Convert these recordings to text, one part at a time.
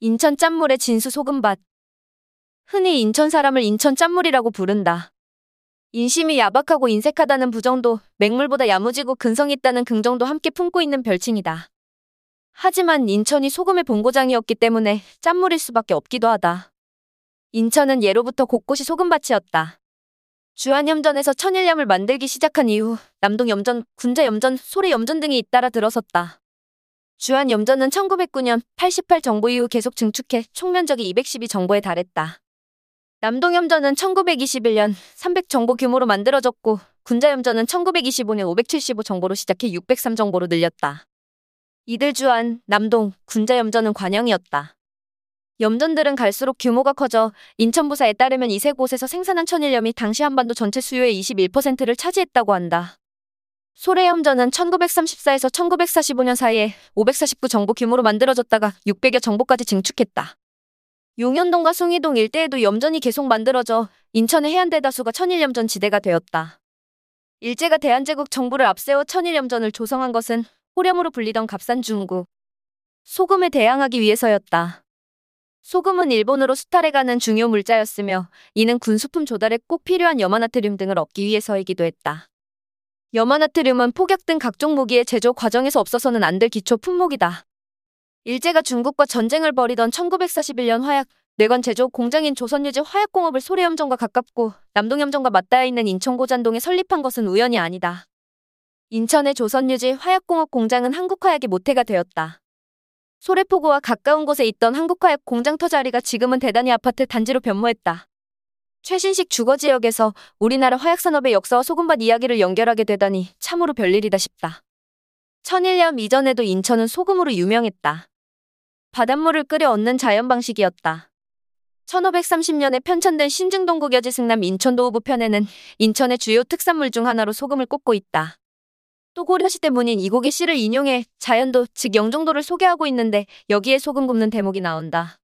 인천 짠물의 진수 소금밭. 흔히 인천 사람을 인천 짠물이라고 부른다. 인심이 야박하고 인색하다는 부정도, 맹물보다 야무지고 근성 있다는 긍정도 함께 품고 있는 별칭이다. 하지만 인천이 소금의 본고장이었기 때문에 짠물일 수밖에 없기도 하다. 인천은 예로부터 곳곳이 소금밭이었다. 주한염전에서 천일염을 만들기 시작한 이후 남동염전, 군자염전, 소래염전 등이 잇따라 들어섰다. 주한 염전은 1909년 88 정보 이후 계속 증축해 총 면적이 212 정보에 달했다. 남동염전은 1921년 300 정보 규모로 만들어졌고 군자염전은 1925년 575 정보로 시작해 603 정보로 늘렸다. 이들 주한, 남동, 군자염전은 관영이었다. 염전들은 갈수록 규모가 커져 인천부사에 따르면 이 세 곳에서 생산한 천일염이 당시 한반도 전체 수요의 21%를 차지했다고 한다. 소래염전은 1934에서 1945년 사이에 549 정보 규모로 만들어졌다가 600여 정보까지 증축했다. 용현동과 숭이동 일대에도 염전이 계속 만들어져 인천의 해안 대다수가 천일염전 지대가 되었다. 일제가 대한제국 정부를 앞세워 천일염전을 조성한 것은 호렴으로 불리던 중구. 소금에 대항하기 위해서였다. 소금은 일본으로 수탈해 가는 중요 물자였으며 이는 군수품 조달에 꼭 필요한 염화나트륨 등을 얻기 위해서이기도 했다. 염화나트륨은 폭약 등 각종 무기의 제조 과정에서 없어서는 안 될 기초 품목이다. 일제가 중국과 전쟁을 벌이던 1941년 화약, 뇌관 제조 공장인 조선유지 화약공업을 소래염전과 가깝고 남동염전과 맞닿아 있는 인천 고잔동에 설립한 것은 우연이 아니다. 인천의 조선유지 화약공업 공장은 한국화약의 모태가 되었다. 소래포구와 가까운 곳에 있던 한국화약 공장터 자리가 지금은 대단히 아파트 단지로 변모했다. 최신식 주거 지역에서 우리나라 화약산업의 역사와 소금밭 이야기를 연결하게 되다니 참으로 별일이다 싶다. 천일염 이전에도 인천은 소금으로 유명했다. 바닷물을 끓여 얻는 자연 방식이었다. 1530년에 편찬된 신증동 국여지 승남 인천도우부 편에는 인천의 주요 특산물 중 하나로 소금을 꼽고 있다. 또 고려시대 문인 이곡의 시를 인용해 자연도 즉 영종도를 소개하고 있는데 여기에 소금 굽는 대목이 나온다.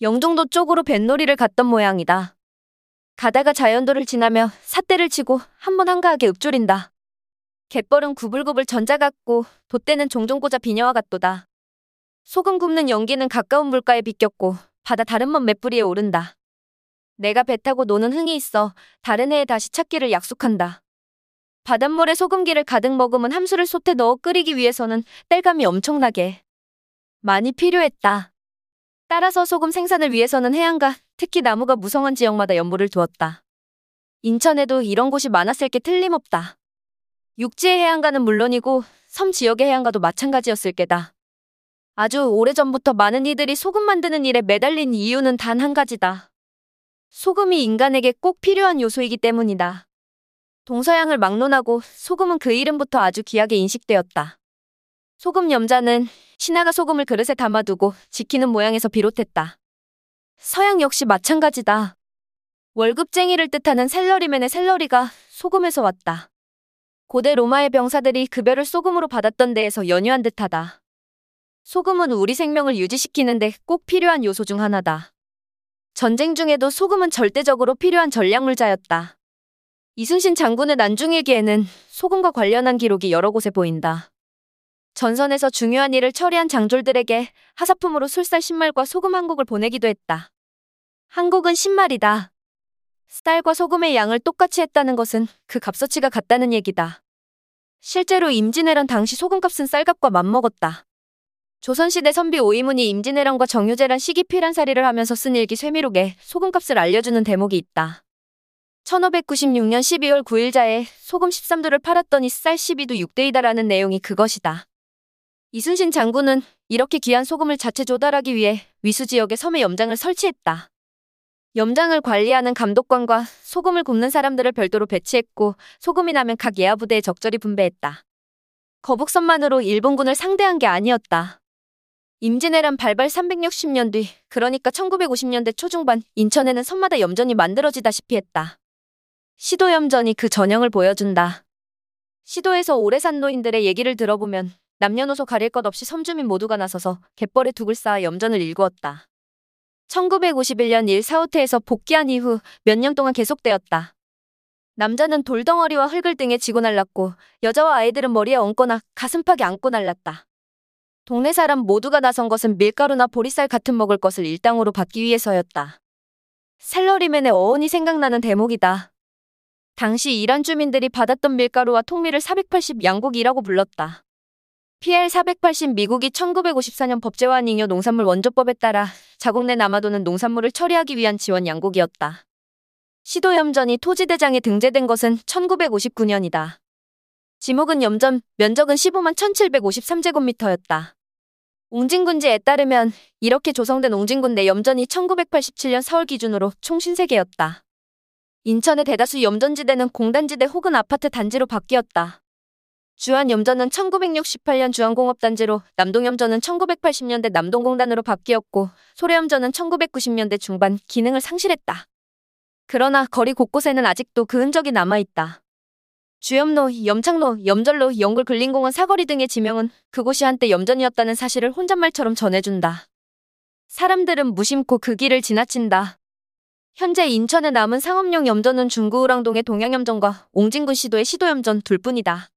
영종도 쪽으로 뱃놀이를 갔던 모양이다. 가다가 자연도를 지나며 삿대를 치고 한 번 한가하게 읊조린다. 갯벌은 구불구불 전자 같고 돛대는 종종 꽂아 비녀와 같도다. 소금 굽는 연기는 가까운 물가에 비꼈고 바다 다른 먼 맷뿌리에 오른다. 내가 배 타고 노는 흥이 있어 다른 해에 다시 찾기를 약속한다. 바닷물에 소금기를 가득 머금은 함수를 솥에 넣어 끓이기 위해서는 땔감이 엄청나게 많이 필요했다. 따라서 소금 생산을 위해서는 해안가, 특히 나무가 무성한 지역마다 연부를 두었다. 인천에도 이런 곳이 많았을 게 틀림없다. 육지의 해안가는 물론이고 섬 지역의 해안가도 마찬가지였을 게다. 아주 오래전부터 많은 이들이 소금 만드는 일에 매달린 이유는 단 한 가지다. 소금이 인간에게 꼭 필요한 요소이기 때문이다. 동서양을 막론하고 소금은 그 이름부터 아주 귀하게 인식되었다. 소금 염자는 신하가 소금을 그릇에 담아두고 지키는 모양에서 비롯했다. 서양 역시 마찬가지다. 월급쟁이를 뜻하는 샐러리맨의 salary가 소금에서 왔다. 고대 로마의 병사들이 급여를 소금으로 받았던 데에서 연유한 듯하다. 소금은 우리 생명을 유지시키는데 꼭 필요한 요소 중 하나다. 전쟁 중에도 소금은 절대적으로 필요한 전략물자였다. 이순신 장군의 난중일기에는 소금과 관련한 기록이 여러 곳에 보인다. 전선에서 중요한 일을 처리한 장졸들에게 하사품으로 술쌀 10말과 소금 한 곡을 보내기도 했다. 한 곡은 10말이다. 쌀과 소금의 양을 똑같이 했다는 것은 그 값어치가 같다는 얘기다. 실제로 임진왜란 당시 소금값은 쌀값과 맞먹었다. 조선시대 선비 오이문이 임진왜란과 정유재란 시기필한살이를 하면서 쓴 일기 쇠미록에 소금값을 알려주는 대목이 있다. 1596년 12월 9일자에 소금 13도를 팔았더니 쌀 12도 6대이다라는 내용이 그것이다. 이순신 장군은 이렇게 귀한 소금을 자체 조달하기 위해 위수 지역에 섬에 염장을 설치했다. 염장을 관리하는 감독관과 소금을 굽는 사람들을 별도로 배치했고 소금이 나면 각 예하 부대에 적절히 분배했다. 거북선만으로 일본군을 상대한 게 아니었다. 임진왜란 발발 360년 뒤, 그러니까 1950년대 초중반 인천에는 섬마다 염전이 만들어지다시피 했다. 시도 염전이 그 전형을 보여준다. 시도에서 오래 산 노인들의 얘기를 들어보면 남녀노소 가릴 것 없이 섬주민 모두가 나서서 갯벌에 둑을 쌓아 염전을 일구었다. 1951년 1사호태에서 복귀한 이후 몇 년 동안 계속되었다. 남자는 돌덩어리와 흙을 등에 지고 날랐고 여자와 아이들은 머리에 얹거나 가슴팍에 안고 날랐다. 동네 사람 모두가 나선 것은 밀가루나 보리쌀 같은 먹을 것을 일당으로 받기 위해서였다. 샐러리맨의 어원이 생각나는 대목이다. 당시 이란 주민들이 받았던 밀가루와 통밀을 480 양국이라고 불렀다. PL 480 미국이 1954년 법제화한 잉여 농산물 원조법에 따라 자국 내 남아도는 농산물을 처리하기 위한 지원 양국이었다. 시도 염전이 토지대장에 등재된 것은 1959년이다. 지목은 염전, 면적은 15만 1753제곱미터였다. 옹진군지에 따르면 이렇게 조성된 옹진군 내 염전이 1987년 4월 기준으로 총 53개였다. 인천의 대다수 염전지대는 공단지대 혹은 아파트 단지로 바뀌었다. 주한염전은 1968년 주한공업단지로 남동염전은 1980년대 남동공단으로 바뀌었고 소래염전은 1990년대 중반 기능을 상실했다. 그러나 거리 곳곳에는 아직도 그 흔적이 남아있다. 주염로, 염창로, 염절로, 영굴 근린공원 사거리 등의 지명은 그곳이 한때 염전이었다는 사실을 혼잣말처럼 전해준다. 사람들은 무심코 그 길을 지나친다. 현재 인천에 남은 상업용 염전은 중구우랑동의 동양염전과 옹진군 시도의 시도염전 둘뿐이다.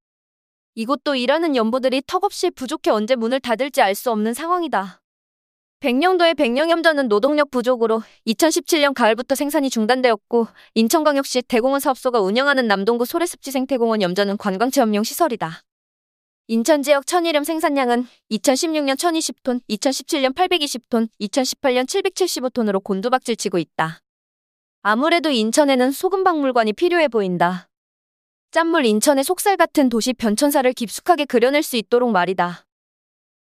이곳도 일하는 연보들이 턱없이 부족해 언제 문을 닫을지 알 수 없는 상황이다. 백령도의 백령염전은 노동력 부족으로 2017년 가을부터 생산이 중단되었고 인천광역시 대공원 사업소가 운영하는 남동구 소래습지 생태공원 염전은 관광체험용 시설이다. 인천 지역 천일염 생산량은 2016년 1020톤, 2017년 820톤, 2018년 775톤으로 곤두박질 치고 있다. 아무래도 인천에는 소금박물관이 필요해 보인다. 짠물 인천의 속살 같은 도시 변천사를 깊숙하게 그려낼 수 있도록 말이다.